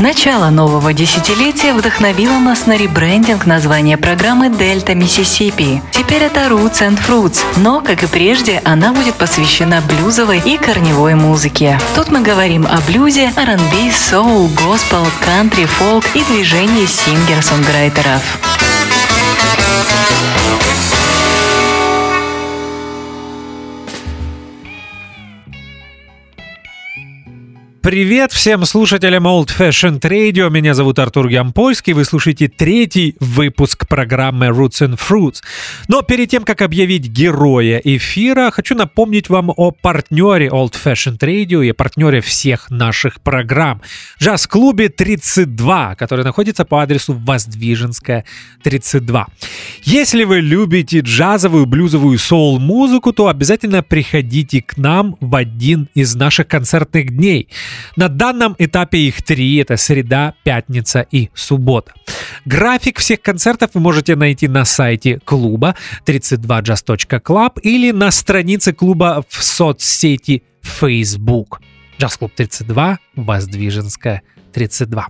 Начало нового десятилетия вдохновило нас на ребрендинг названия программы «Дельта Миссисипи». Теперь это Roots and Fruits, но, как и прежде, она будет посвящена блюзовой и корневой музыке. Тут мы говорим о блюзе, R&B, соул, госпел, кантри, фолк и движении сингер-сонграйтеров. Привет всем слушателям Old Fashioned Radio. Меня зовут Артур Ямпольский. Вы слушаете третий выпуск программы Roots and Fruits. Но перед тем, как объявить героя эфира, хочу напомнить вам о партнере Old Fashioned Radio и партнере всех наших программ. Джаз-клубе 32, который находится по адресу Воздвиженская, 32. Если вы любите джазовую, блюзовую соул-музыку, то обязательно приходите к нам в один из наших концертных дней – на данном этапе их три. Это среда, пятница и суббота. График всех концертов вы можете найти на сайте клуба 32jazz.club или на странице клуба в соцсети Facebook. Джаз Клуб 32, Воздвиженская 32.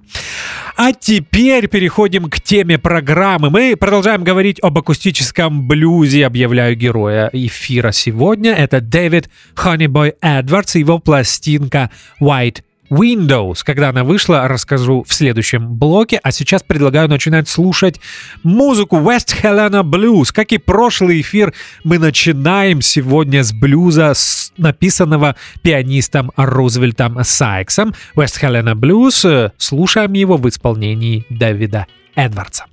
А теперь переходим к теме программы. Мы продолжаем говорить об акустическом блюзе. Объявляю героя эфира сегодня. Это Дэвид Honeyboy Эдвардс и его пластинка White Windows. Когда она вышла, расскажу в следующем блоке, а сейчас предлагаю начинать слушать музыку West Helena Blues. Как и прошлый эфир, мы начинаем сегодня с блюза, написанного пианистом Рузвельтом Сайксом. West Helena Blues. Слушаем его в исполнении Дэвида Эдвардса.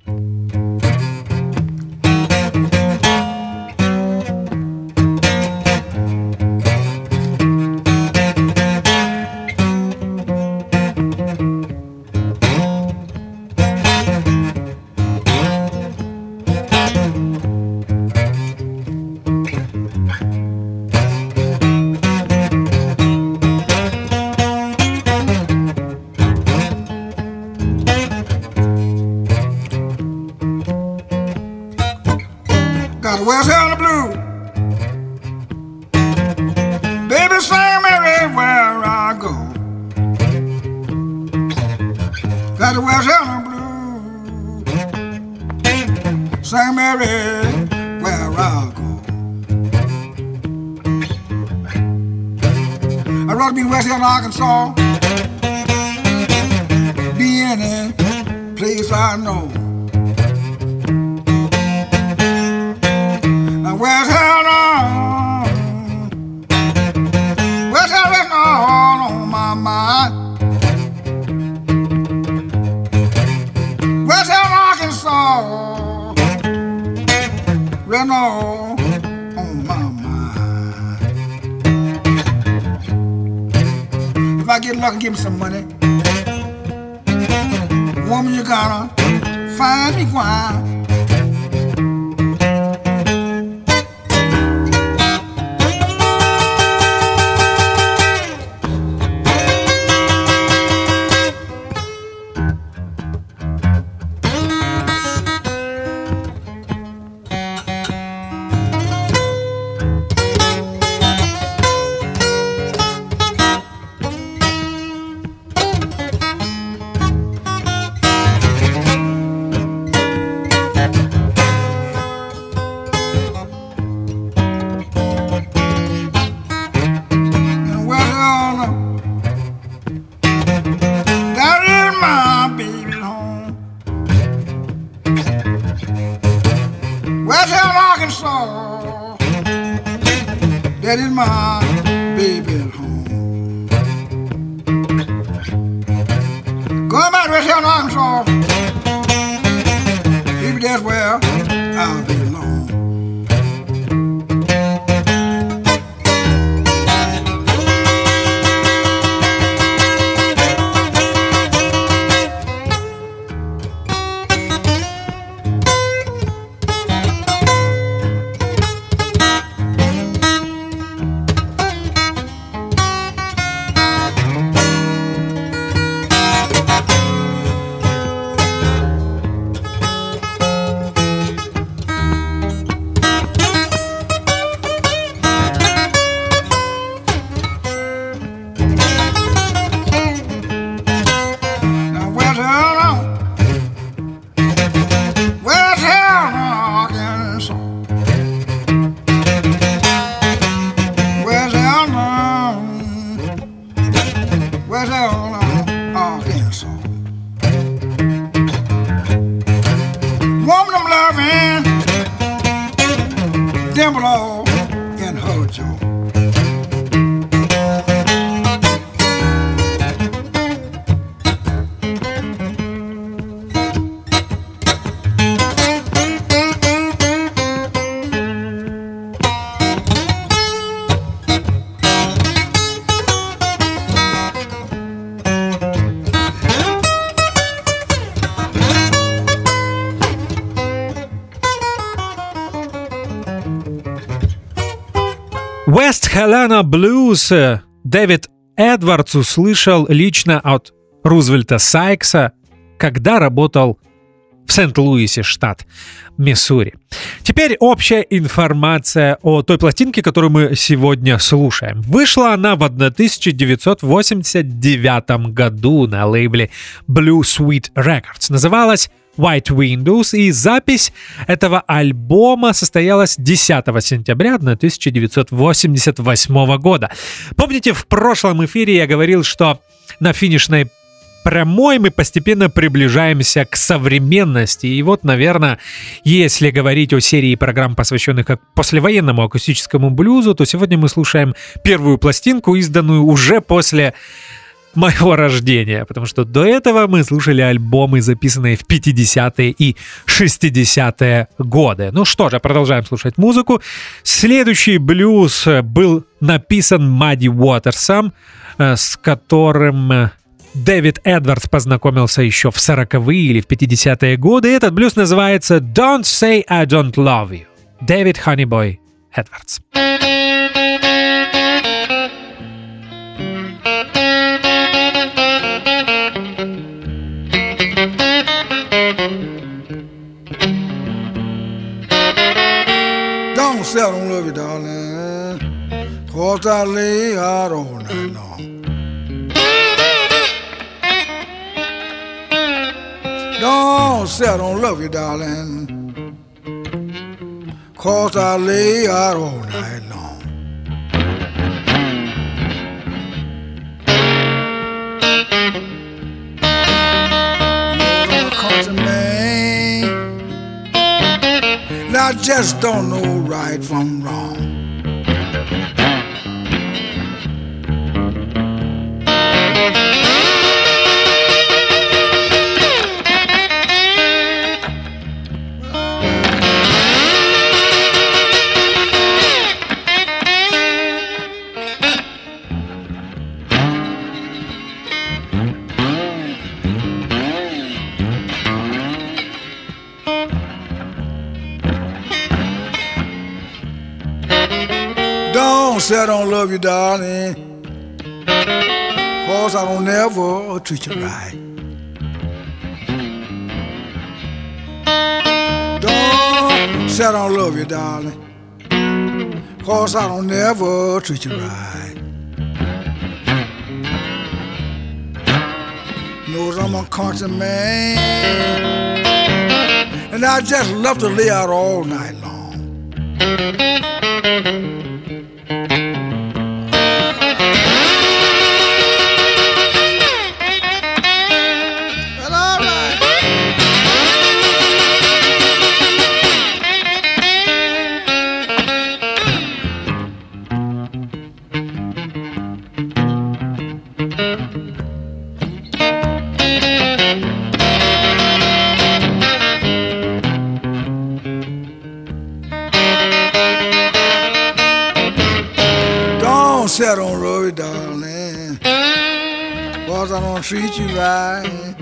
Helena Blues Дэвид Эдвардс услышал лично от Рузвельта Сайкса, когда работал в Сент-Луисе, штат Миссури. Теперь общая информация о той пластинке, которую мы сегодня слушаем. Вышла она в 1989 году на лейбле Blue Sweet Records. Называлась White Windows, и запись этого альбома состоялась 10 сентября 1988 года. Помните, в прошлом эфире я говорил, что на финишной прямой мы постепенно приближаемся к современности. И вот, наверное, если говорить о серии программ, посвященных как послевоенному акустическому блюзу, то сегодня мы слушаем первую пластинку, изданную уже после моего рождения, потому что до этого мы слушали альбомы, записанные в 50-е и 60-е годы. Ну что же, продолжаем слушать музыку. Следующий блюз был написан Мадди Уотерсом, э, с которым Дэвид Эдвардс познакомился еще в 40-е или в 50-е годы. Этот блюз называется «Don't Say I Don't Love You». Дэвид Ханибой Эдвардс. Don't say I don't love you, darling. Cause I lay out all night long. Don't say I don't love you, darling. Cause I lay out all night long. A country man. I just don't know right from wrong. Don't say I don't love you, darling. Cause I don't ever treat you right. Don't say I don't love you, darling. Cause I don't never treat you right. Knows I'm a country man. And I just love to lay out all night long. Don't treat you right.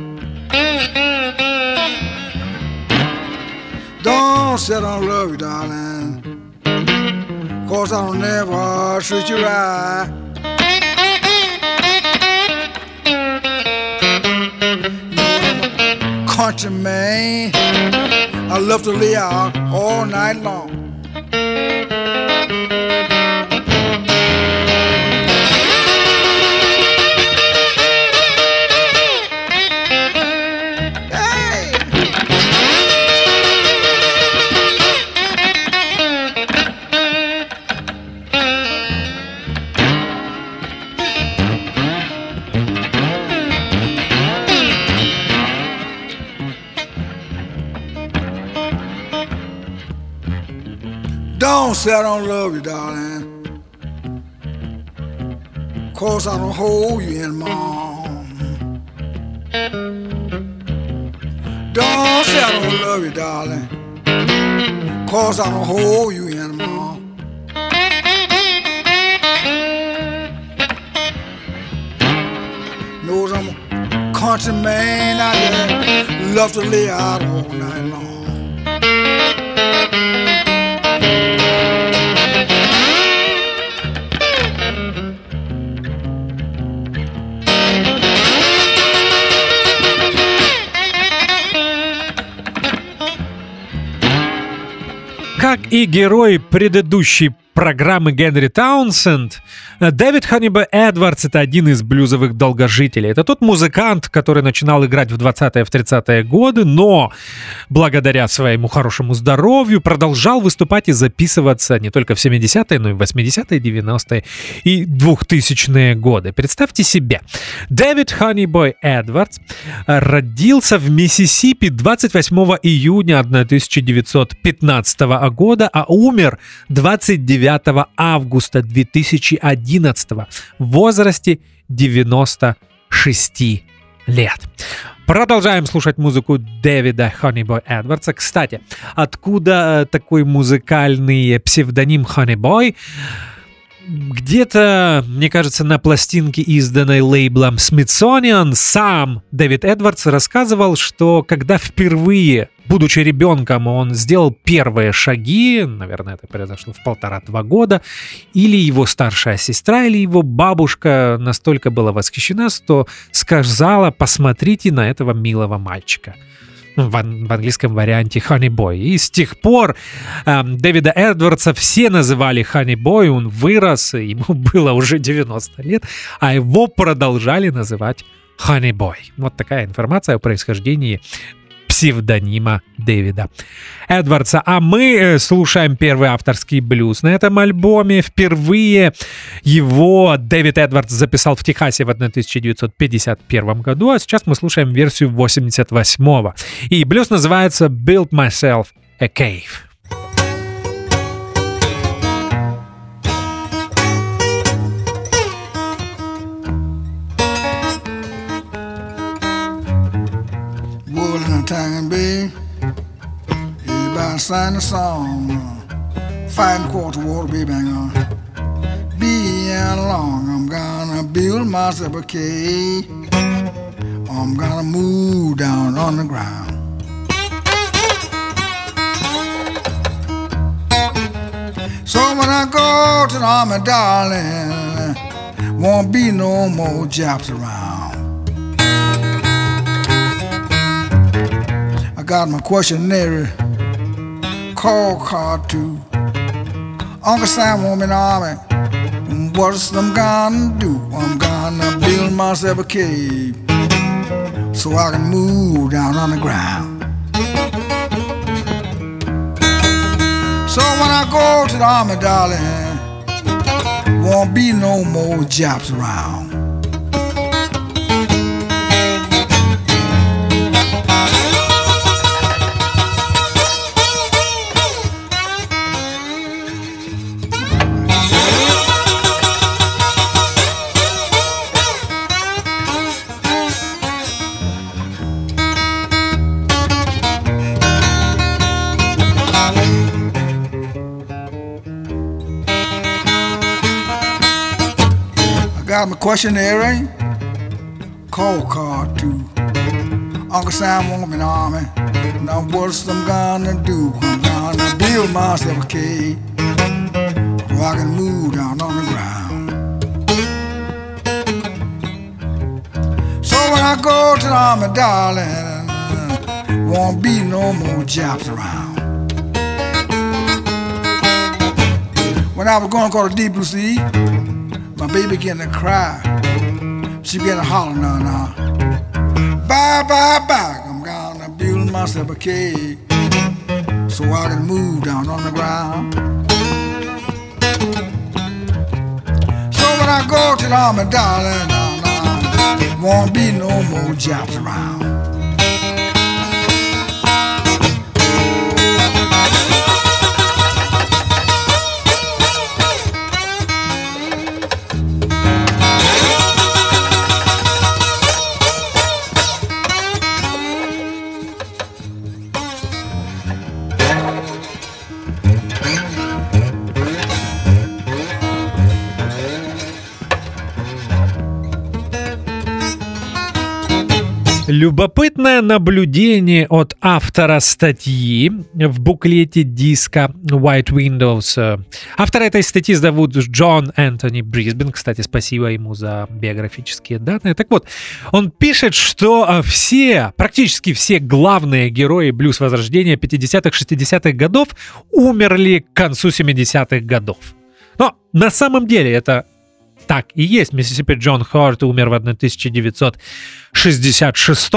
Don't say I don't love you, darling. Cause I don't never treat you right. Country man, I love to lay out all night long. I don't love you, darling. Cause I don't hold you in my arms. Don't say I don't love you, darling. Cause I don't hold you in my arms. Knows I'm a country man out there, love to lay out all night long. И герой предыдущей программы Генри Таунсенд, Дэвид Ханнибе Эдвардс — это один из блюзовых долгожителей. Это тот музыкант, который начинал играть в 20-е, в 30-е годы, но благодаря своему хорошему здоровью продолжал выступать и записываться не только в 70-е, но и в 80-е, 90-е и 2000-е годы. Представьте себе, Дэвид Ханнибой Эдвардс родился в Миссисипи 28 июня 1915 года, а умер 29 августа 2011 в возрасте 96 лет. Продолжаем слушать музыку Дэвида Ханнибой Эдвардса. Кстати, откуда такой музыкальный псевдоним Ханнибой? Где-то, мне кажется, на пластинке, изданной лейблом Smithsonian, сам Дэвид Эдвардс рассказывал, что когда впервые, будучи ребенком, он сделал первые шаги, наверное, это произошло в полтора-два года, или его старшая сестра, или его бабушка настолько была восхищена, что сказала, посмотрите на этого милого мальчика в, ан- в английском варианте Honey Boy. И с тех пор эм, Дэвида Эдвардса все называли Honey Boy, он вырос, ему было уже 90 лет, а его продолжали называть Honey Boy. Вот такая информация о происхождении псевдонима Дэвида Эдвардса. А мы э, слушаем первый авторский блюз на этом альбоме. Впервые его Дэвид Эдвардс записал в Техасе в 1951 году, а сейчас мы слушаем версию 88-го. И блюз называется «Build Myself a Cave». Tank, babe. Everybody sang a song. Fighting quarter water, baby, hang on. Being along, I'm gonna build myself a cave. I'm gonna move down on the ground. So when I go to the army, darling, won't be no more Japs around. Got my questionnaire call card too. Uncle Sam want me in the army. What's I'm gonna do? I'm gonna build myself a cave so I can move down on the ground. So when I go to the army, darling, won't be no more Japs around. I got my questionnaire, eh? call card too. Uncle Sam in the army. Now what's I'm gonna do? I'm gonna build myself a cave where I can move down on the ground. So when I go to the army, darling, won't be no more jobs around. When I was going across the deep blue sea, baby began to cry. She began to holler now, now. Bye, bye, bye. I'm gonna build myself a cave so I can move down on the ground. So when I go to the army, darling, now, now, won't be no more jobs around. Любопытное наблюдение от автора статьи в буклете диска White Windows. Автора этой статьи зовут Джон Энтони Брисбен. Кстати, спасибо ему за биографические данные. Так вот, он пишет, что а, все, практически все главные герои блюз возрождения 50-х, 60-х годов умерли к концу 70-х годов. Но на самом деле это так и есть. Миссисипи Джон Хёрт умер в 1966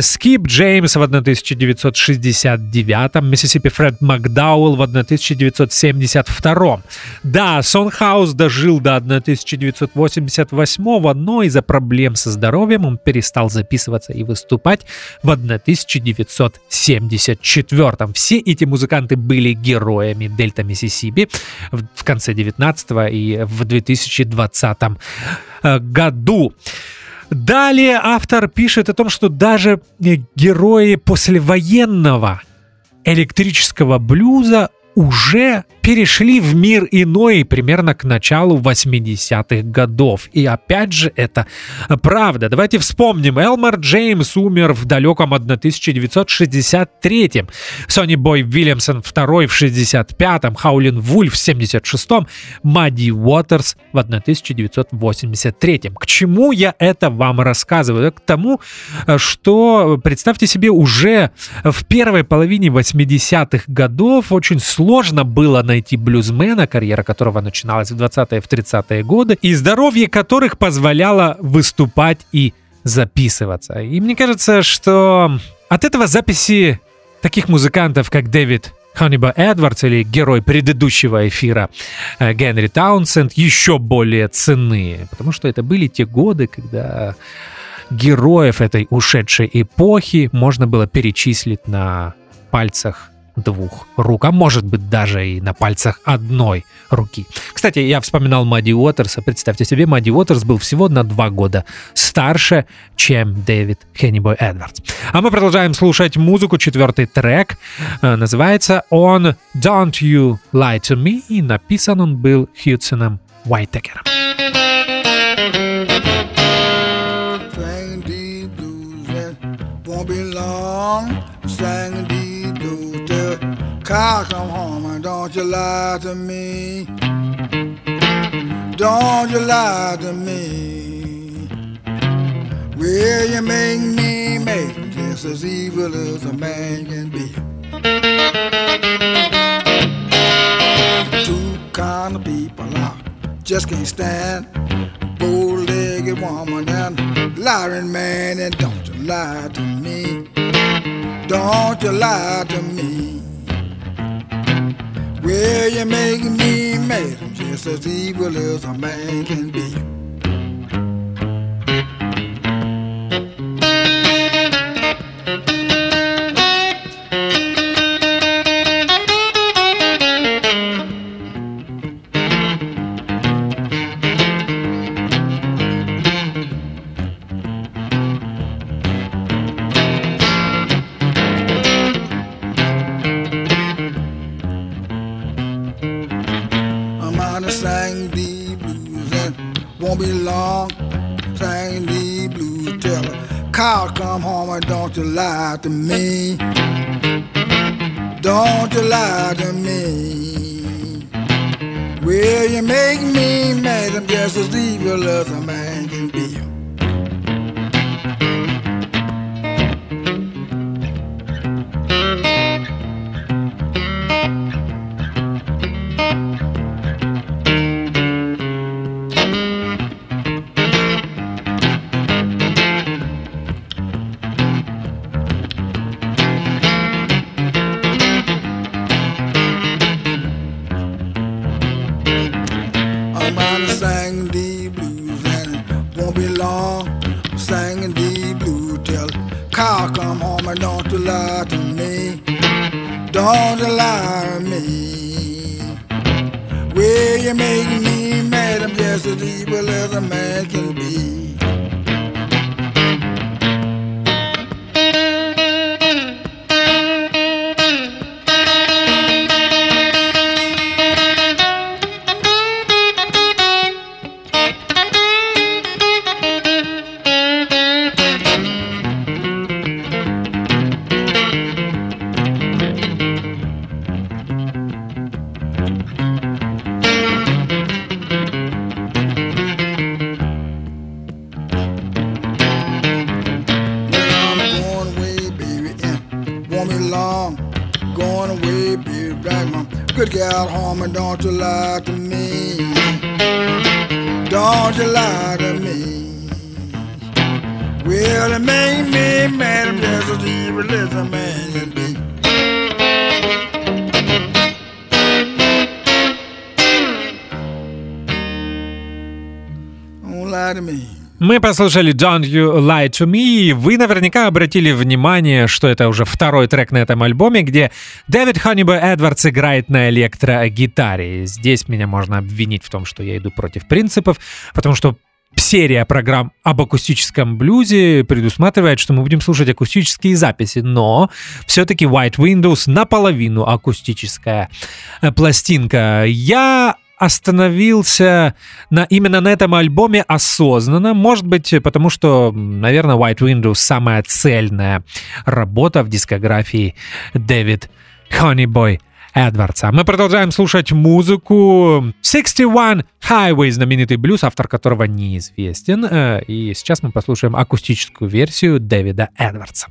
Скип Джеймс в 1969 Миссисипи Фред Макдауэлл в 1972 Да, Сон Хаус дожил до 1988 но из-за проблем со здоровьем он перестал записываться и выступать в 1974 Все эти музыканты были героями Дельта Миссисипи в конце 19 и в 2020 2020 э, году. Далее автор пишет о том, что даже э, герои послевоенного электрического блюза уже перешли в мир иной примерно к началу 80-х годов. И опять же, это правда. Давайте вспомним. Элмар Джеймс умер в далеком 1963-м. Сонни Бой Вильямсон II в 65-м. Хаулин Вульф в 76-м. Мадди Уотерс в 1983-м. К чему я это вам рассказываю? К тому, что, представьте себе, уже в первой половине 80-х годов очень сложно было найти найти блюзмена, карьера которого начиналась в 20-е, в 30-е годы, и здоровье которых позволяло выступать и записываться. И мне кажется, что от этого записи таких музыкантов, как Дэвид Ханиба Эдвардс или герой предыдущего эфира э, Генри Таунсенд еще более ценные, потому что это были те годы, когда героев этой ушедшей эпохи можно было перечислить на пальцах двух рук, а может быть даже и на пальцах одной руки. Кстати, я вспоминал Мадди Уотерса. Представьте себе, Мадди Уотерс был всего на два года старше, чем Дэвид Хеннибой Эдвардс. А мы продолжаем слушать музыку. Четвертый трек э, называется «On Don't You Lie To Me» и написан он был Хьюдсоном Уайтекером. Car come home and don't you lie to me. Don't you lie to me. Will you make me make just as evil as a man can be? Two kind of people I just can't stand. Bow-legged woman and lying man, and don't you lie to me. Don't you lie to me. Well, you make me mad. I'm just as evil as a man can be. Me long. Going away, be back, my good gal and don't you lie to me. Don't you lie to me. Well, it made me mad, and there's a as a man be. Don't lie to me. Мы послушали Don't You Lie To Me, и вы наверняка обратили внимание, что это уже второй трек на этом альбоме, где Дэвид Ханнибой Эдвардс играет на электрогитаре. Здесь меня можно обвинить в том, что я иду против принципов, потому что серия программ об акустическом блюзе предусматривает, что мы будем слушать акустические записи, но все-таки White Windows наполовину акустическая э, пластинка. Я остановился на, именно на этом альбоме осознанно. Может быть, потому что, наверное, White Windows самая цельная работа в дискографии Дэвид Honeyboy Эдвардса. Мы продолжаем слушать музыку 61 Highway, знаменитый блюз, автор которого неизвестен. Э, И сейчас мы послушаем акустическую версию Дэвида Эдвардса.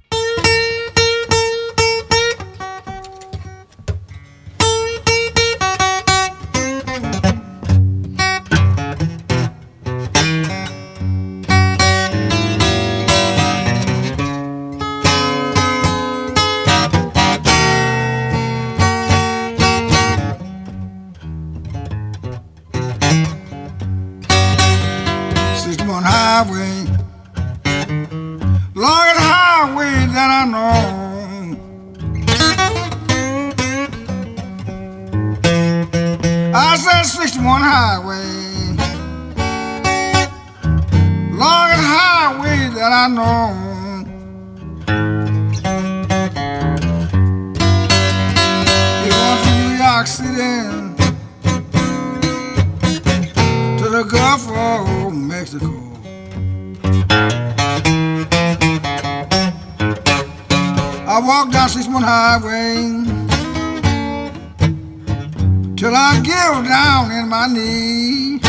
61 highway. Longest highway that I know. It runs from New York City to the Gulf of Mexico. I walked down 61 Highway till I get down in my knee.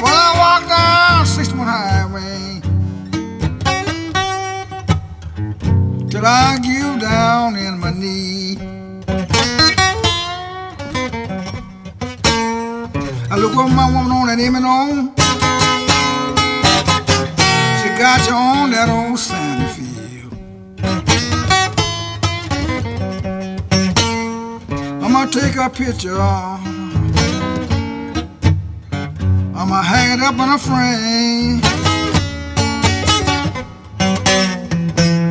Well, I walk down 61 Highway till I get down in my knee. I look over my woman on that on. She got you on that old sandy I'ma take a picture. I'ma hang it up in a frame.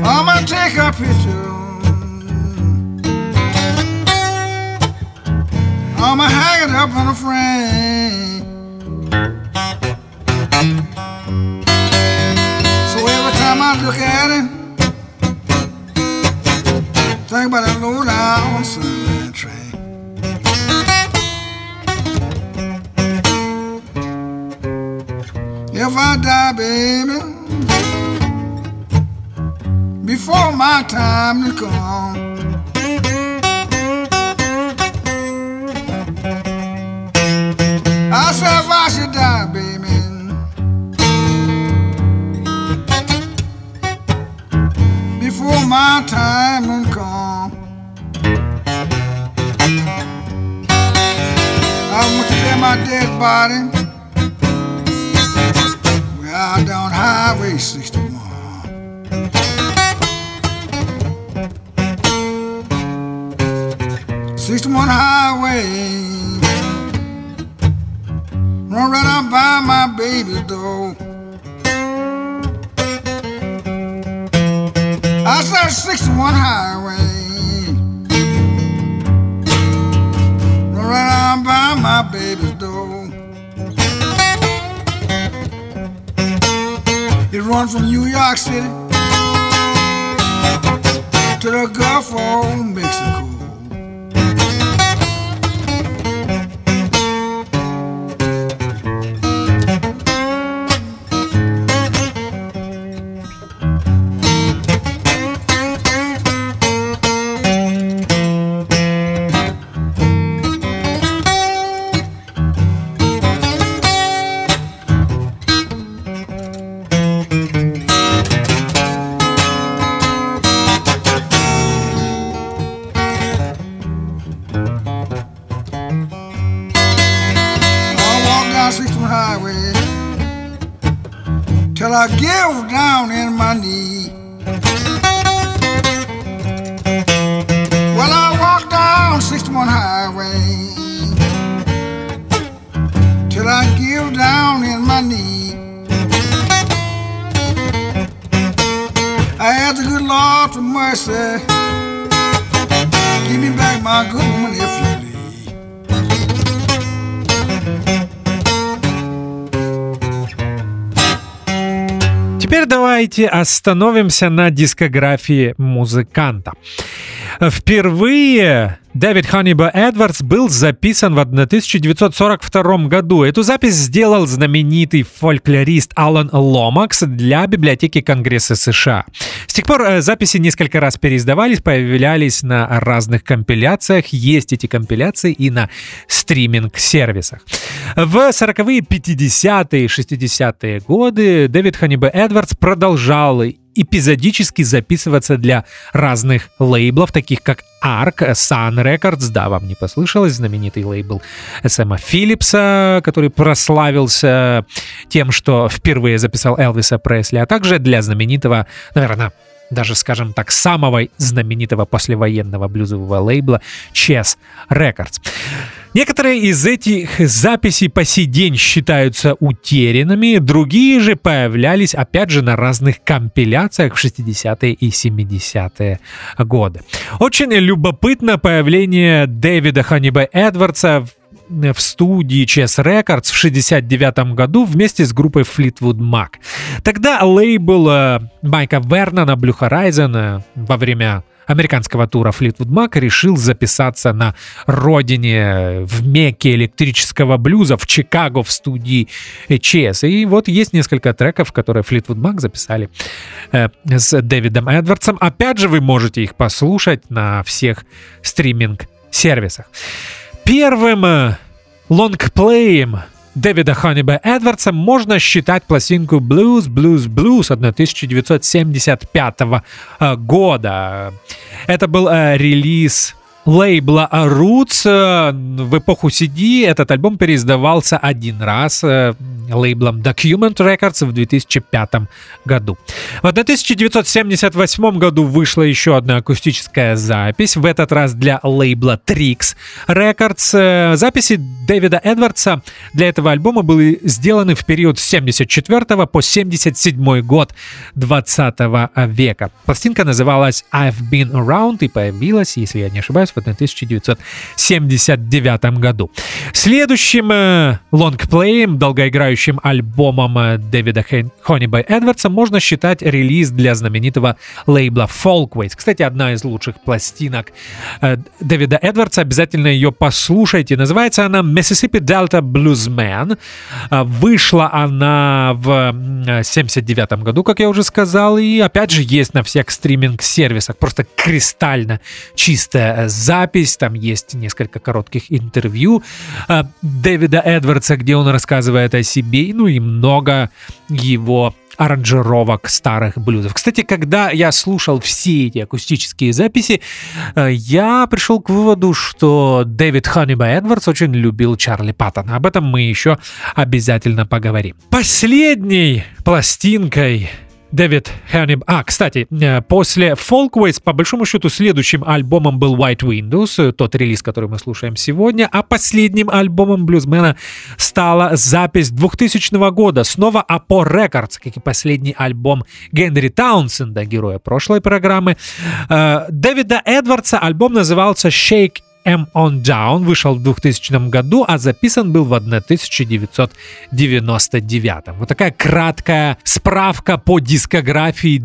I'ma take a picture. I'ma hang it up in a frame. So every time I look at it, think about that low down If I die, baby, before my time to come. I said if I should die, baby. Before my time will come. I want to lay my dead body. Out down Highway 61. Sixty-one highway Run right out by my baby's door. I said 61 highway. Run right out by my baby's door. It runs from New York City to the Gulf of Mexico. Давайте остановимся на дискографии музыканта. Впервые Дэвид Ханниба Эдвардс был записан в 1942 году. Эту запись сделал знаменитый фольклорист Алан Ломакс для библиотеки Конгресса США. С тех пор э, записи несколько раз переиздавались, появлялись на разных компиляциях. Есть эти компиляции и на стриминг-сервисах. В 40-е, 50-е, 60-е годы Дэвид Ханниба Эдвардс продолжал эпизодически записываться для разных лейблов, таких как Arc, Sun Records, да, вам не послышалось, знаменитый лейбл Сэма Филлипса, который прославился тем, что впервые записал Элвиса Пресли, а также для знаменитого, наверное, даже, скажем так, самого знаменитого послевоенного блюзового лейбла Chess Records. Некоторые из этих записей по сей день считаются утерянными, другие же появлялись, опять же, на разных компиляциях в 60-е и 70-е годы. Очень любопытно появление Дэвида Ханниба Эдвардса в студии Chess Records в 69 году вместе с группой Fleetwood Mac. Тогда лейбл э, Майка Вернона Blue Horizon э, во время американского тура Fleetwood Mac решил записаться на родине в мекке электрического блюза в Чикаго в студии Chess. И вот есть несколько треков, которые Fleetwood Mac записали э, с Дэвидом Эдвардсом. Опять же, вы можете их послушать на всех стриминг-сервисах. Первым лонгплеем Дэвида Ханниба Эдвардса можно считать пластинку Blues, Blues, Blues 1975 э, года. Это был релиз лейбла Roots в эпоху CD этот альбом переиздавался один раз э, лейблом Document Records в 2005 году. В 1978 году вышла еще одна акустическая запись, в этот раз для лейбла Trix Records. Э, записи Дэвида Эдвардса для этого альбома были сделаны в период с 74 по 77 год 20 века. Пластинка называлась I've Been Around и появилась, если я не ошибаюсь, в 1979 году. Следующим э, лонгплеем, долгоиграющим альбомом э, Дэвида Хониба Эдвардса можно считать релиз для знаменитого лейбла Folkways. Кстати, одна из лучших пластинок э, Дэвида Эдвардса, обязательно ее послушайте. Называется она Mississippi Delta Bluesman. Вышла она в 79 году, как я уже сказал, и опять же есть на всех стриминг-сервисах. Просто кристально чистая запись, там есть несколько коротких интервью э, Дэвида Эдвардса, где он рассказывает о себе, ну и много его аранжировок старых блюзов. Кстати, когда я слушал все эти акустические записи, э, я пришел к выводу, что Дэвид Ханниба Эдвардс очень любил Чарли Паттона. Об этом мы еще обязательно поговорим. Последней пластинкой Дэвид Херниб. А, кстати, э, после Folkways, по большому счету, следующим альбомом был White Windows, э, тот релиз, который мы слушаем сегодня, а последним альбомом блюзмена стала запись 2000 года, снова Apo Records, как и последний альбом Генри Таунсенда, героя прошлой программы. Э, Дэвида Эдвардса альбом назывался Shake M On Down вышел в 2000 году, а записан был в 1999. Вот такая краткая справка по дискографии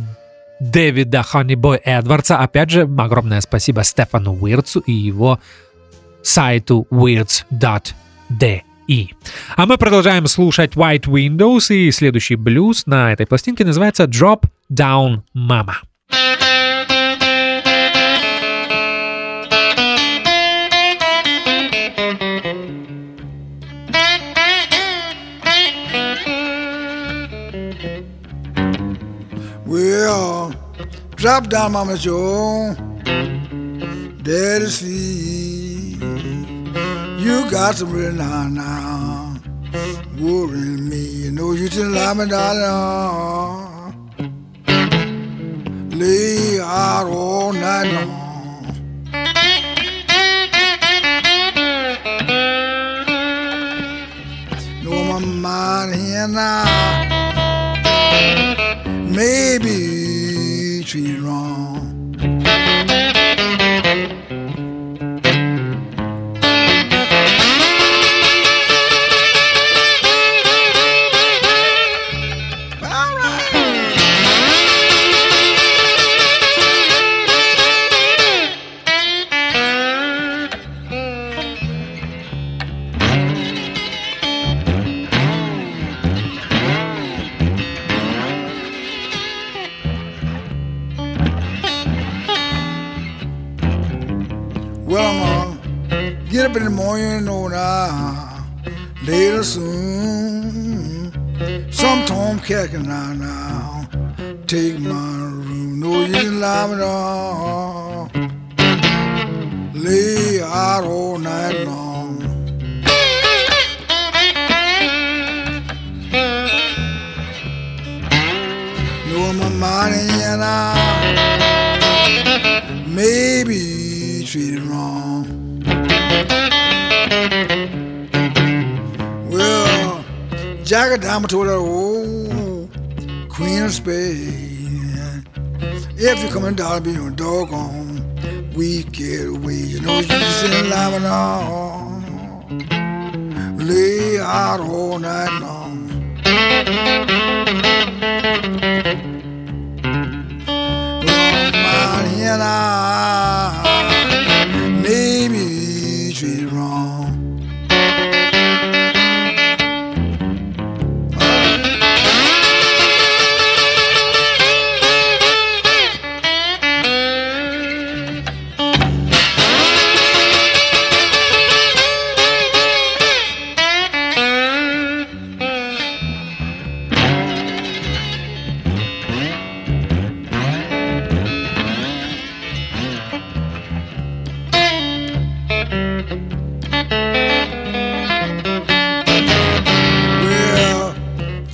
Дэвида Ханнибой Эдвардса. Опять же, огромное спасибо Стефану Уирцу и его сайту weirds.de. А мы продолжаем слушать White Windows, и следующий блюз на этой пластинке называется Drop Down Mama. Well, drop down, Mama Joe. Daddy's feet. You got some really now, now worrying me. You know you just love me, darling. Lay out all night long. My mind here now. Maybe treated wrong.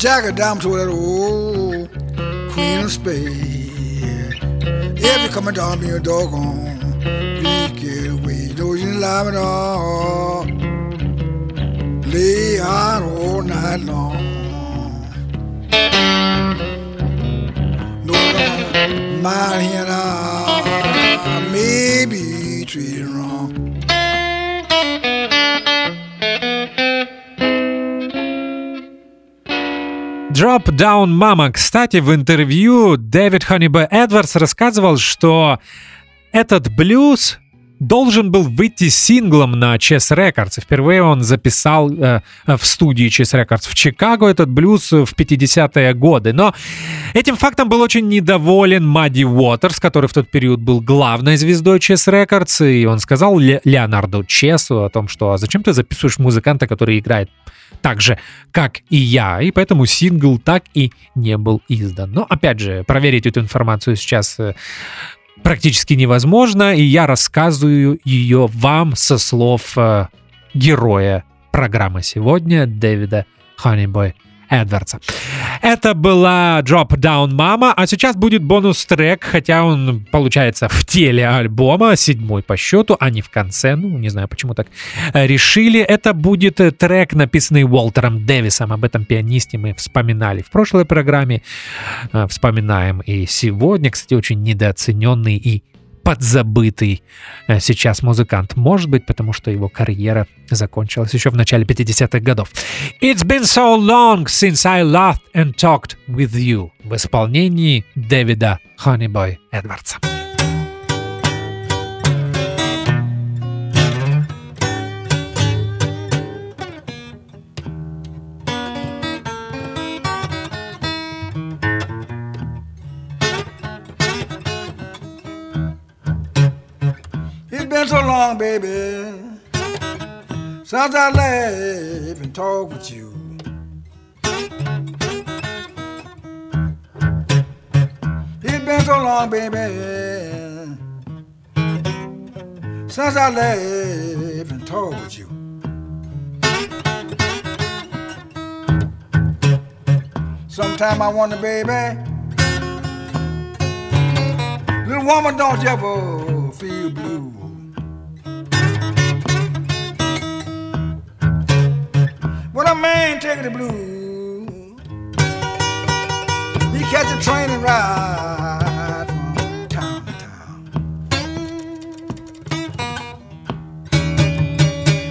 Jack of Diamond told that old Queen of Spades. If you coming down, be a doggone wicked way. Don't you lie at all. Lay out all night long. No, no, my hand, I Drop Down Mama. Кстати, в интервью Дэвид Ханнибе Эдвардс рассказывал, что этот блюз должен был выйти синглом на Chess Records. Впервые он записал э, в студии Chess Records в Чикаго этот блюз в 50-е годы. Но этим фактом был очень недоволен Мадди Уотерс, который в тот период был главной звездой Chess Records. И он сказал Ле- Леонарду Чесу о том, что «А зачем ты записываешь музыканта, который играет так же, как и я, и поэтому сингл так и не был издан. Но, опять же, проверить эту информацию сейчас э, практически невозможно, и я рассказываю ее вам со слов э, героя программы сегодня, Дэвида Ханнибой Эдвардса. Это была Drop Down Mama, а сейчас будет бонус-трек, хотя он получается в теле альбома, седьмой по счету, а не в конце, ну, не знаю, почему так решили. Это будет трек, написанный Уолтером Дэвисом, об этом пианисте мы вспоминали в прошлой программе, э, вспоминаем и сегодня, кстати, очень недооцененный и подзабытый э, сейчас музыкант. Может быть, потому что его карьера закончилась еще в начале 50-х годов. It's been so long since I laughed and talked with you в исполнении Дэвида Honeyboy Эдвардса. Been so long, baby, since I laugh and talk with you. It's been so long, baby, since I laugh and talk with you. Sometime I wonder, baby, little woman, don't you ever A man take the blue, he catch a train and ride from town to town.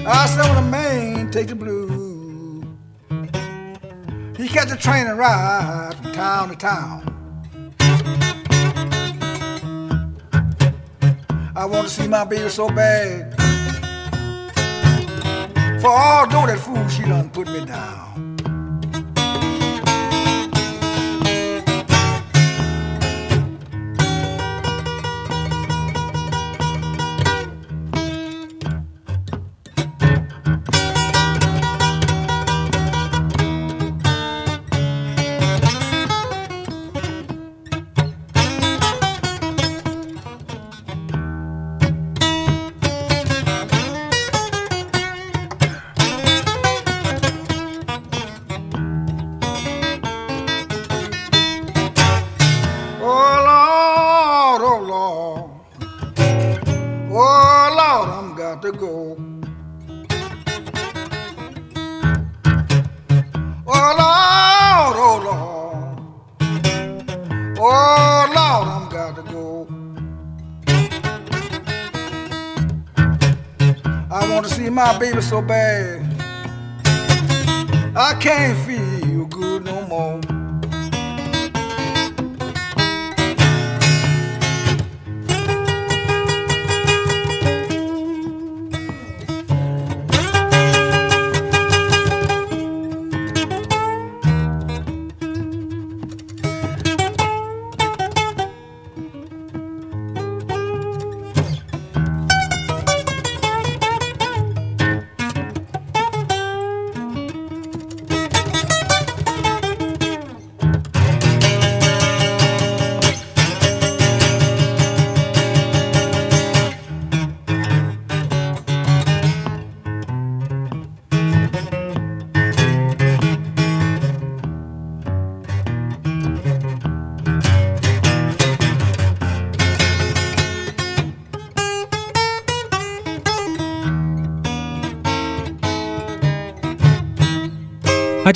I said when a man take the blue, he catch a train and ride from town to town. I want to see my baby so bad. For all know that fool, she done put me down. I want to see my baby so bad. I can't feel good no more.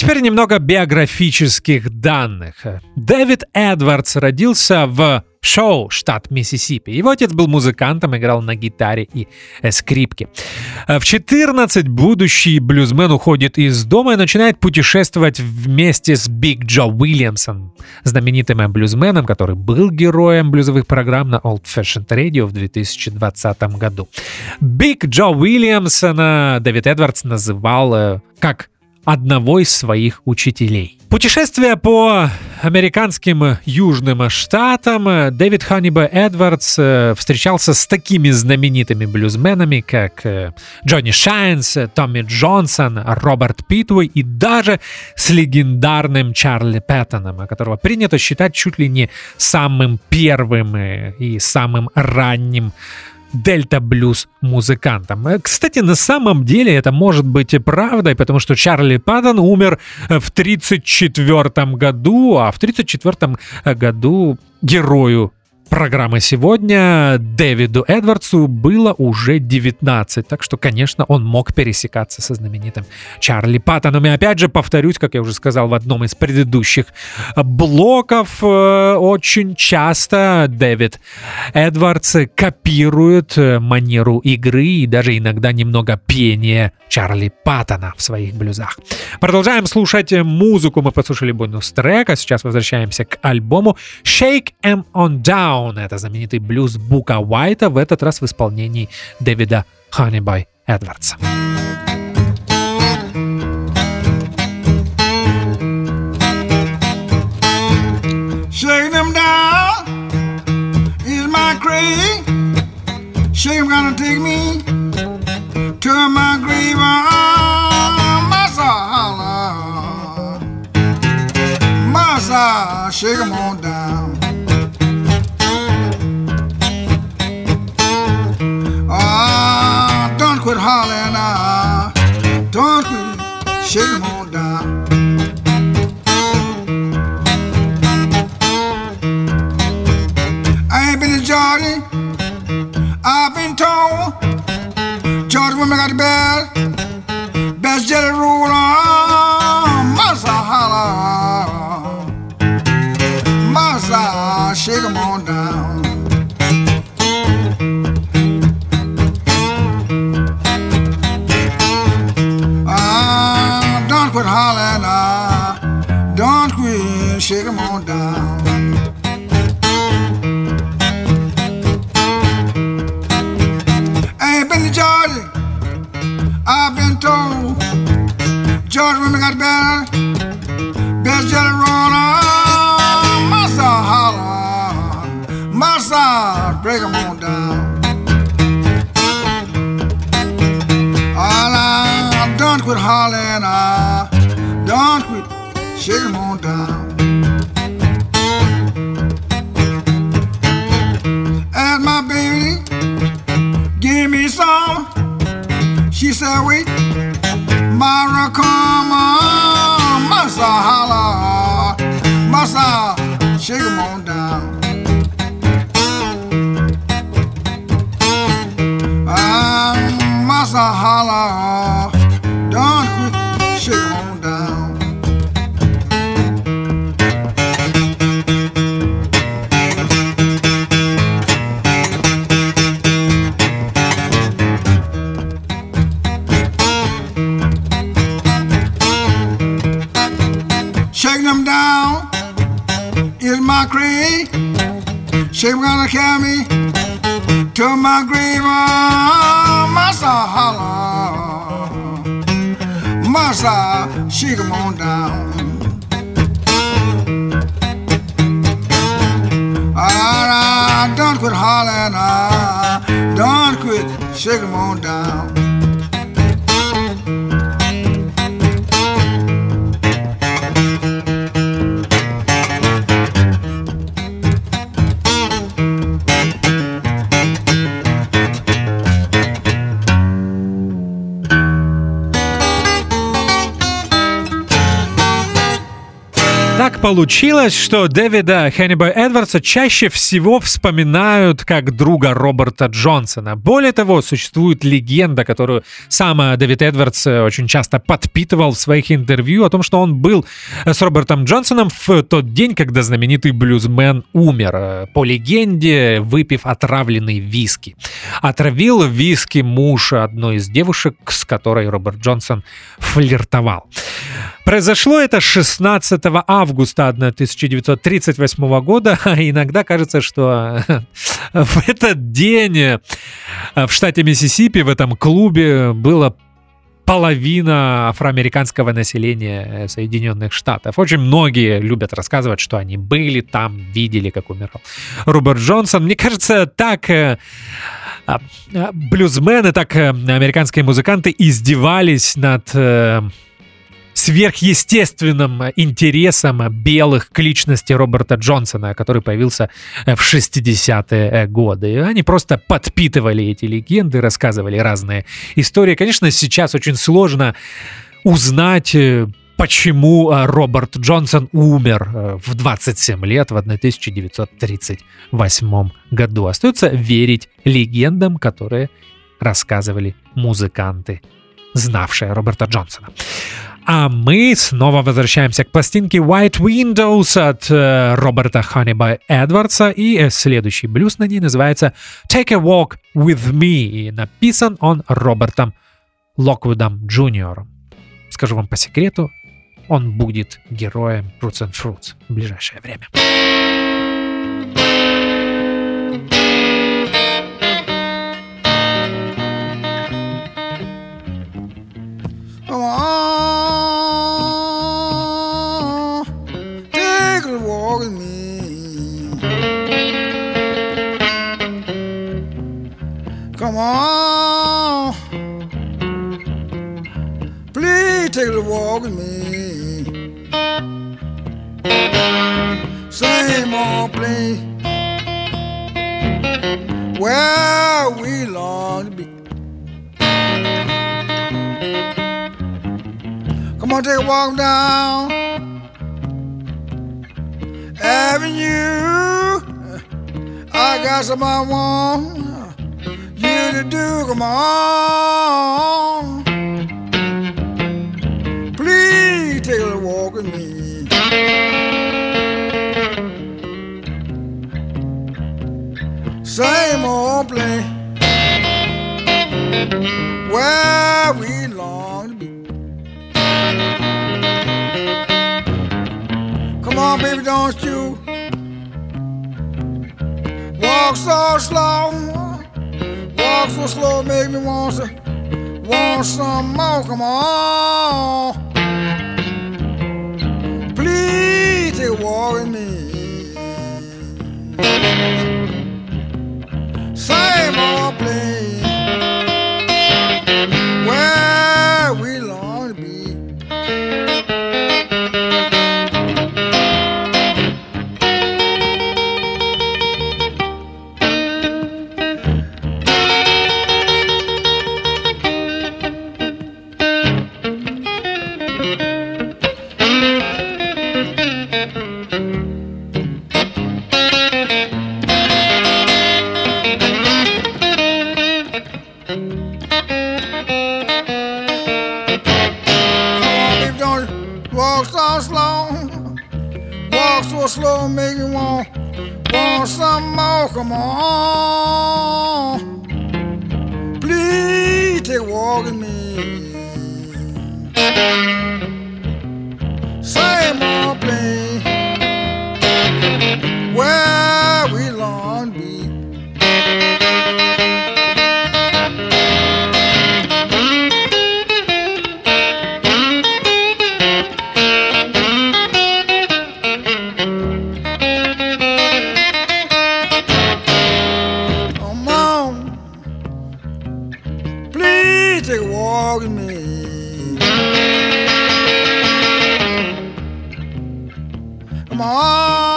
Теперь немного биографических данных. Дэвид Эдвардс родился в Шоу, штат Миссисипи. Его отец был музыкантом, играл на гитаре и э, скрипке. В 14 будущий блюзмен уходит из дома и начинает путешествовать вместе с Биг Джо Уильямсом, знаменитым блюзменом, который был героем блюзовых программ на Old Fashioned Radio в 2020 году. Биг Джо Уильямса Дэвид Эдвардс называл э, как одного из своих учителей. Путешествие по американским южным штатам Дэвид Ханниба Эдвардс э, встречался с такими знаменитыми блюзменами, как э, Джонни Шайнс, Томми Джонсон, Роберт Питвей и даже с легендарным Чарли Пэттоном, которого принято считать чуть ли не самым первым э, и самым ранним дельта-блюз музыкантом. Э, Кстати, на самом деле это может быть правдой, потому что Чарли Паттон умер э, в 1934 году, а в 1934 году герою программы сегодня Дэвиду Эдвардсу было уже 19, так что, конечно, он мог пересекаться со знаменитым Чарли Паттоном. И опять же, повторюсь, как я уже сказал в одном из предыдущих блоков, э, очень часто Дэвид Эдвардс копирует э, манеру игры и даже иногда немного пения Чарли Паттона в своих блюзах. Продолжаем слушать музыку. Мы послушали бонус-трек, а сейчас возвращаемся к альбому Shake 'em on Down. Это знаменитый блюз Бука Уайта, в этот раз в исполнении Дэвида Ханнибай Эдвардса. Shake them down is my craze. Shake gonna take me to my grave. Ah, Massa, Massa, shake 'em on down. Don't we shake down I ain't been I've been told got the best Best on. Masa shake them on down. Hollering, ah, don't quit, shake 'em on down. I ain't been to I've been told Georgia women got better, best jelly roller, massa holler, massa break 'em on down. Are we? magrima masala masa shigma получилось, что Дэвида Хенниба Эдвардса чаще всего вспоминают как друга Роберта Джонсона. Более того, существует легенда, которую сам э, Дэвид Эдвардс э, очень часто подпитывал в своих интервью о том, что он был с Робертом Джонсоном в тот день, когда знаменитый блюзмен умер. Э, По легенде, выпив отравленный виски. Отравил виски муж одной из девушек, с которой Роберт Джонсон флиртовал. Произошло это 16 августа 1938 года, а иногда кажется, что в этот день э, в штате Миссисипи в этом клубе было половина афроамериканского населения э, Соединенных Штатов. Очень многие любят рассказывать, что они были там, видели, как умирал Роберт Джонсон. Мне кажется, так э, а, а, блюзмены, так э, американские музыканты издевались над э, сверхъестественным интересом белых к личности Роберта Джонсона, который появился э, в 60-е годы. И Они просто подпитывали эти легенды, рассказывали разные истории. Конечно, сейчас очень сложно узнать э, почему э, Роберт Джонсон умер э, в 27 лет в 1938 году. Остается верить легендам, которые рассказывали музыканты, знавшие Роберта Джонсона. А мы снова возвращаемся к пластинке White Windows от э, Роберта Ханниба Эдвардса. И э, следующий блюз на ней называется Take a Walk With Me. И написан он Робертом Локвудом Джуниором. Скажу вам по секрету, он будет героем Roots and Fruits в ближайшее время. On, please take a walk with me. Same old place where we long to be. Come on, take a walk down Avenue. I got something I you to do. Come on, please take a walk with me. Same old place where we long to be. Come on, baby, don't you walk so slow? Walk so slow, make me want to want some more. Come on, please take a walk with me. Same old place where como hoy. Please take a walk with me. Come on,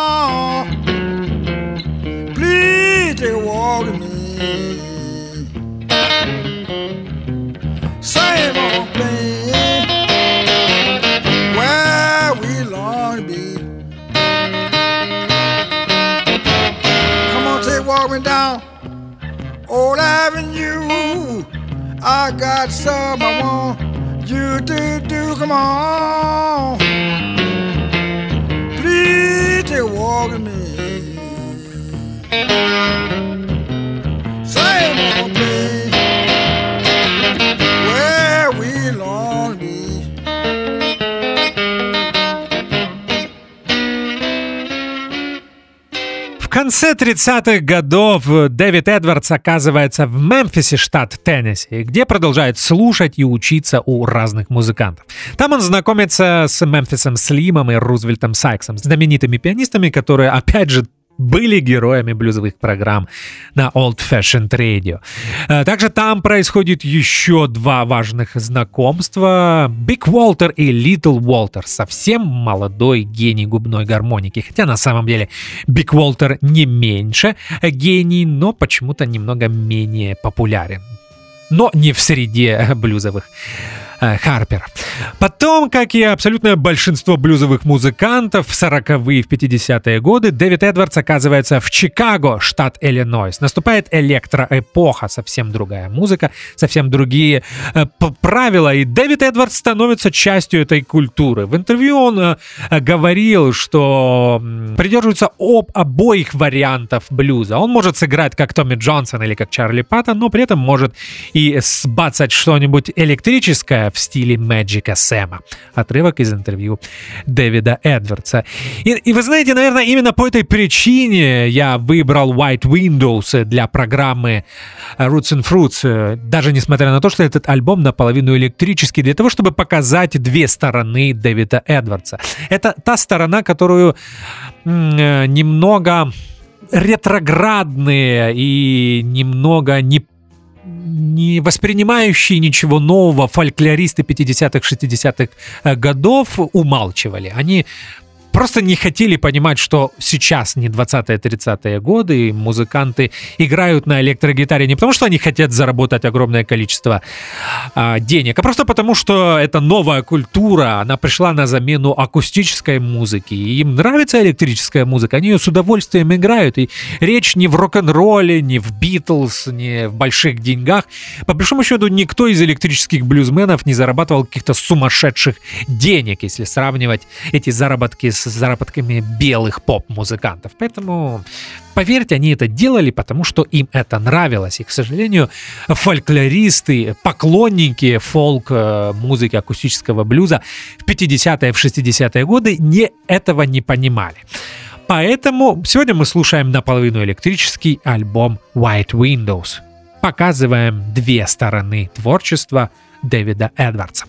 I got some I want you to do. Come on, please take a walk with me. Конце 30-х годов Дэвид Эдвардс оказывается в Мемфисе, штат Теннесси, где продолжает слушать и учиться у разных музыкантов. Там он знакомится с Мемфисом Слимом и Рузвельтом Сайксом, знаменитыми пианистами, которые, опять же, были героями блюзовых программ на Old Fashioned Radio. Э, Также там происходит еще два важных знакомства. Биг Уолтер и Литл Уолтер. Совсем молодой гений губной гармоники. Хотя на самом деле Биг Уолтер не меньше гений, но почему-то немного менее популярен. Но не в среде блюзовых Харпер. Потом, как и абсолютное большинство блюзовых музыкантов в 40-е и в 50-е годы, Дэвид Эдвардс оказывается в Чикаго, штат Иллинойс. Наступает электроэпоха, совсем другая музыка, совсем другие э, правила, и Дэвид Эдвардс становится частью этой культуры. В интервью он э, говорил, что придерживается об обоих вариантов блюза. Он может сыграть как Томми Джонсон или как Чарли Паттон, но при этом может и сбацать что-нибудь электрическое в стиле Мэджика Сэма. Отрывок из интервью Дэвида Эдвардса. И, и вы знаете, наверное, именно по этой причине я выбрал White Windows для программы Roots and Fruits, даже несмотря на то, что этот альбом наполовину электрический, для того, чтобы показать две стороны Дэвида Эдвардса. Это та сторона, которую э, немного ретроградные и немного не не воспринимающие ничего нового фольклористы 50-х, 60-х э, годов умалчивали. Они просто не хотели понимать, что сейчас не 20-е, 30-е годы, и музыканты играют на электрогитаре не потому, что они хотят заработать огромное количество а, денег, а просто потому, что это новая культура, она пришла на замену акустической музыки, и им нравится электрическая музыка, они ее с удовольствием играют, и речь не в рок-н-ролле, не в Битлз, не в больших деньгах. По большому счету, никто из электрических блюзменов не зарабатывал каких-то сумасшедших денег, если сравнивать эти заработки с с заработками белых поп-музыкантов. Поэтому, поверьте, они это делали, потому что им это нравилось. И, к сожалению, фольклористы, поклонники фолк-музыки акустического блюза в 50-е, в 60-е годы не этого не понимали. Поэтому сегодня мы слушаем наполовину электрический альбом White Windows. Показываем две стороны творчества Дэвида Эдвардса.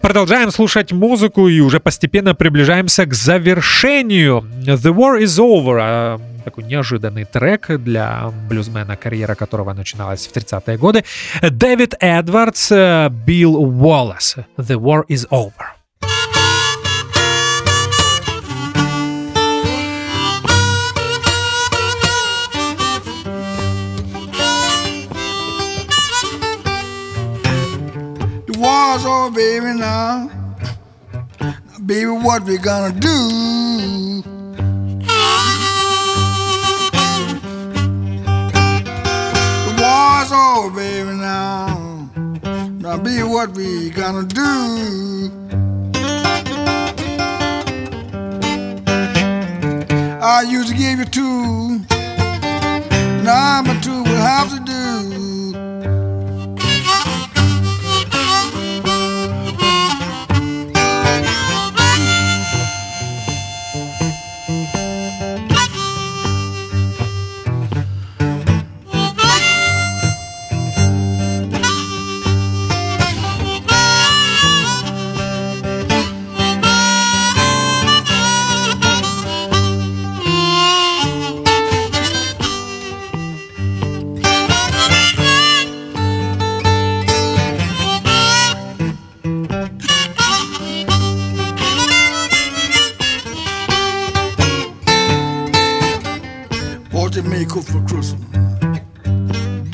Продолжаем слушать музыку и уже постепенно приближаемся к завершению. The War is Over. А, такой неожиданный трек для блюзмена, карьера которого начиналась в 30-е годы. Дэвид Эдвардс, Билл Уоллес. The War is Over. War's over, baby, now. Baby, what we gonna do? The war's over, baby, now. Now, baby, what we gonna do? I used to give you two. Number two will have to do.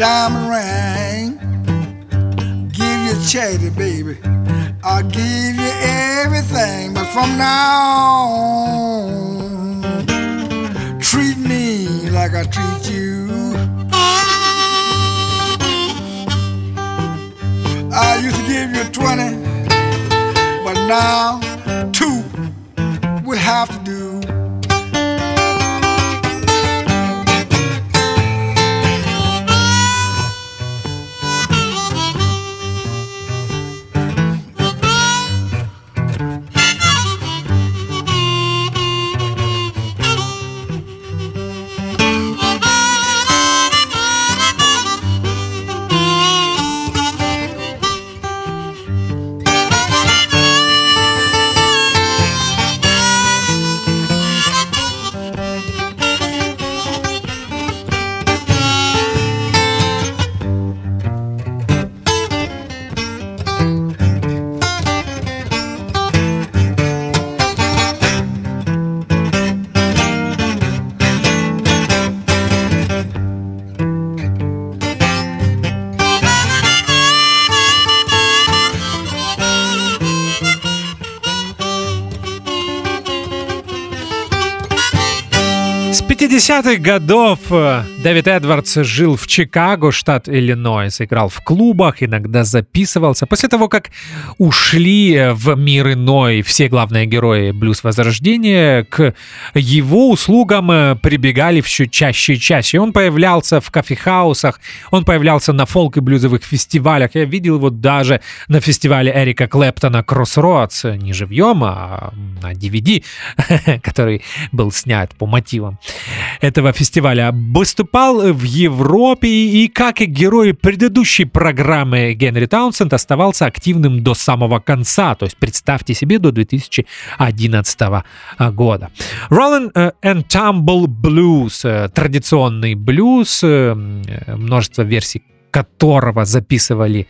Diamond ring. Give you charity, baby. I'll give you everything, but from now on, treat me like I treat you. I used to give you 20, but now two would have to do. С 50-х годов э, Дэвид Эдвардс жил в Чикаго, штат Иллинойс, играл в клубах, иногда записывался. После того, как ушли в мир иной все главные герои Блюз Возрождения, к его услугам э, прибегали все чаще и чаще. Он появлялся в кофехаусах, он появлялся на фолк и блюзовых фестивалях. Я видел его даже на фестивале Эрика Клэптона Crossroads, не живьем, а на DVD, который был снят по мотивам этого фестиваля. Выступал в Европе и, как и герой предыдущей программы Генри Таунсенд, оставался активным до самого конца. То есть, представьте себе, до 2011 года. Roland and Tumble Blues, традиционный блюз, множество версий которого записывали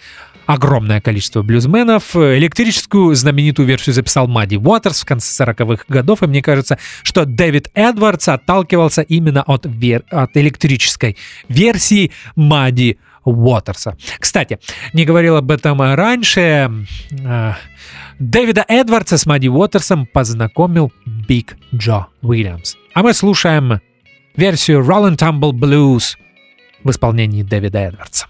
огромное количество блюзменов. Электрическую знаменитую версию записал Мадди Уотерс в конце 40-х годов, и мне кажется, что Дэвид Эдвардс отталкивался именно от, вер... от электрической версии Мадди Уотерса. Кстати, не говорил об этом раньше. Э, Дэвида Эдвардса с Мадди Уотерсом познакомил Биг Джо Уильямс. А мы слушаем версию Roland Tumble Blues в исполнении Дэвида Эдвардса.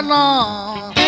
Jalal.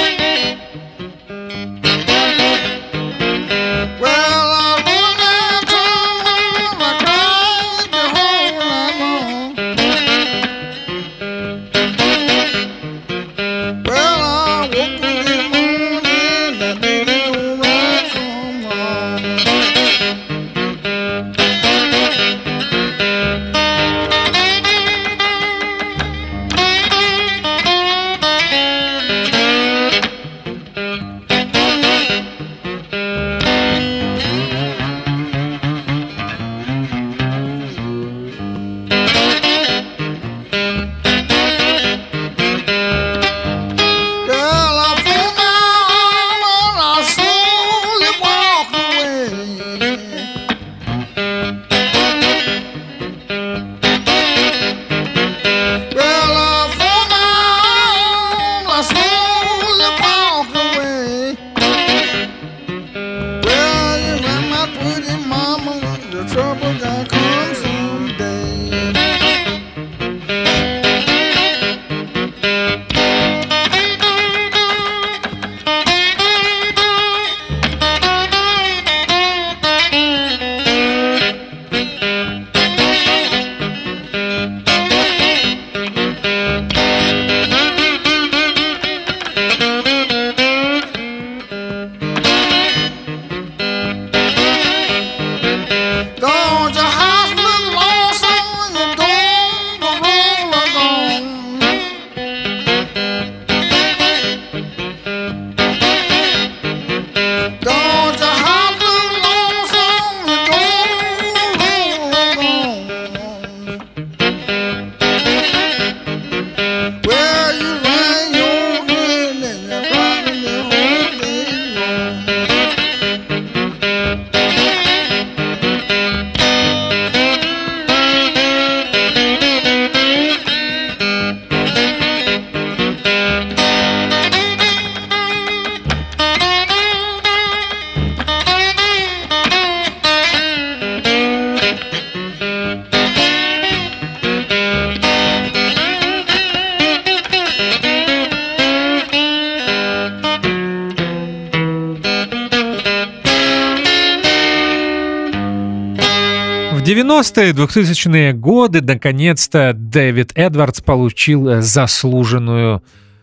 90-е, 2000-е годы. Наконец-то Дэвид Эдвардс получил э, заслуженную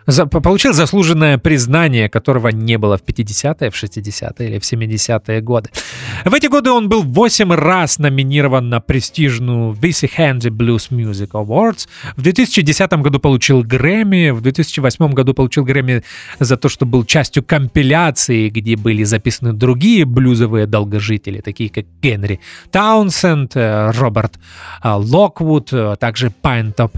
за, получил заслуженное признание, которого не было в 50-е, в 60-е или в 70-е годы. В эти годы он был 8 раз номинирован на престижную Visi Handy Blues Music Awards. В 2010 году получил Грэмми, в 2008 году получил Грэмми за то, что был частью компиляции, где были записаны другие блюзовые долгожители, такие как Генри Таунсенд, э, Роберт э, Локвуд, а также Пайнтоп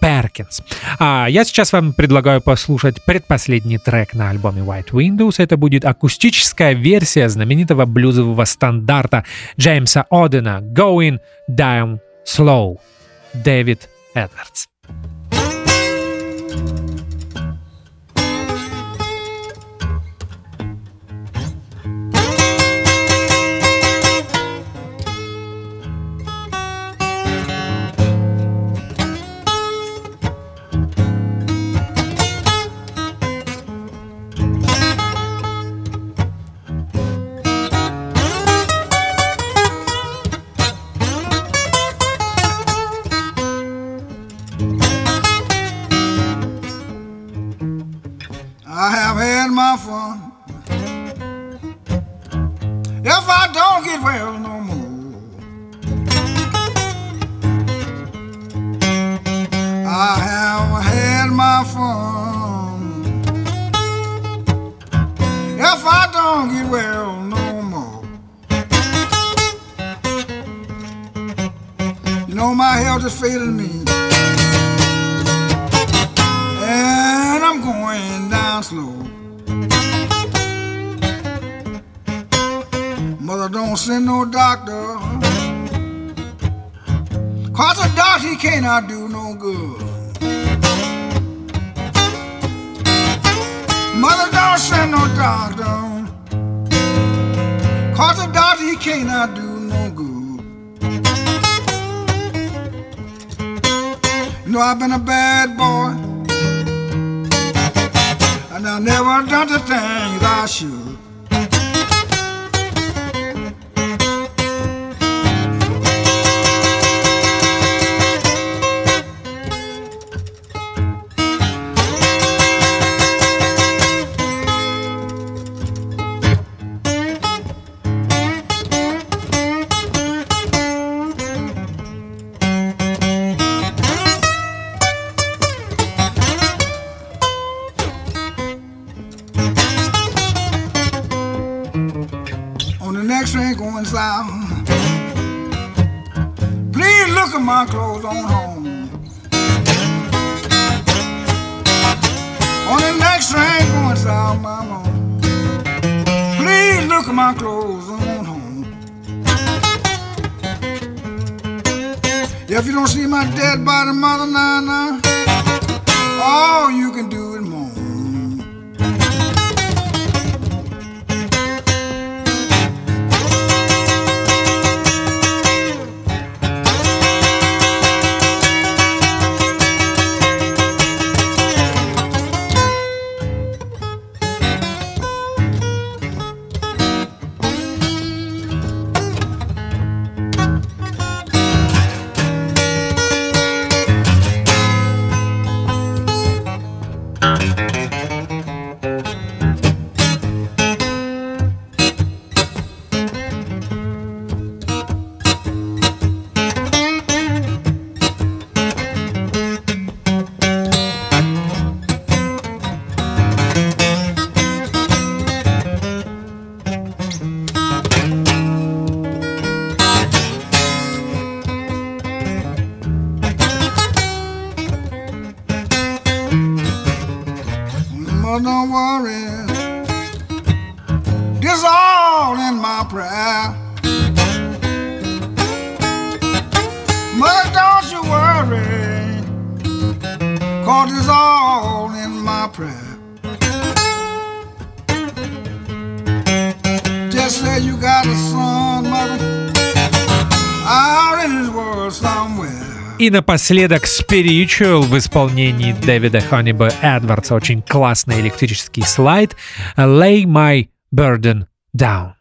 Перкинс. А я сейчас вам предлагаю предлагаю послушать предпоследний трек на альбоме White Windows. Это будет акустическая версия знаменитого блюзового стандарта Джеймса Одена «Going Down Slow» Дэвид Эдвардс. I have had my fun. If I don't get well no more, you know my health is failing me, and I'm going down slow. Mother don't send no doctor. Cause a doctor he cannot do no good. Mother don't send no doctor. Cause the doctor he cannot do no good. You know I've been a bad boy. and I never done the things I should. Напоследок Spiritual в исполнении Дэвида Ханиба Эдвардса. Очень классный электрический слайд. Lay My Burden Down.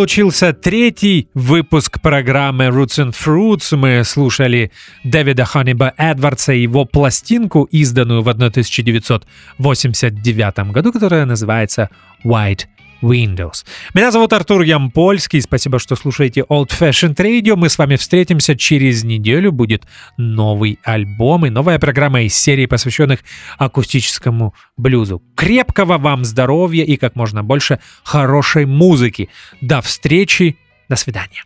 Получился третий выпуск программы Roots and Fruits. Мы слушали Дэвида Ханиба Эдвардса и его пластинку, изданную в 1989 году, которая называется White Windows. Меня зовут Артур Ямпольский. Спасибо, что слушаете Old Fashioned Radio. Мы с вами встретимся через неделю. Будет новый альбом и новая программа из серии, посвященных акустическому блюзу. Крепкого вам здоровья и как можно больше хорошей музыки. До встречи. До свидания.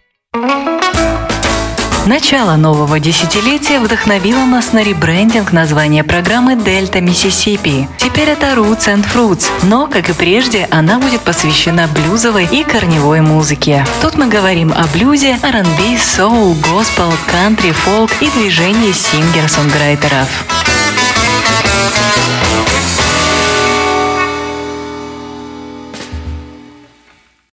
Начало нового десятилетия вдохновило нас на ребрендинг названия программы «Дельта Миссисипи». Теперь это Roots and Fruits, но, как и прежде, она будет посвящена блюзовой и корневой музыке. Тут мы говорим о блюзе, R&B, соул, госпел, кантри, фолк и движении сингер-сонграйтеров.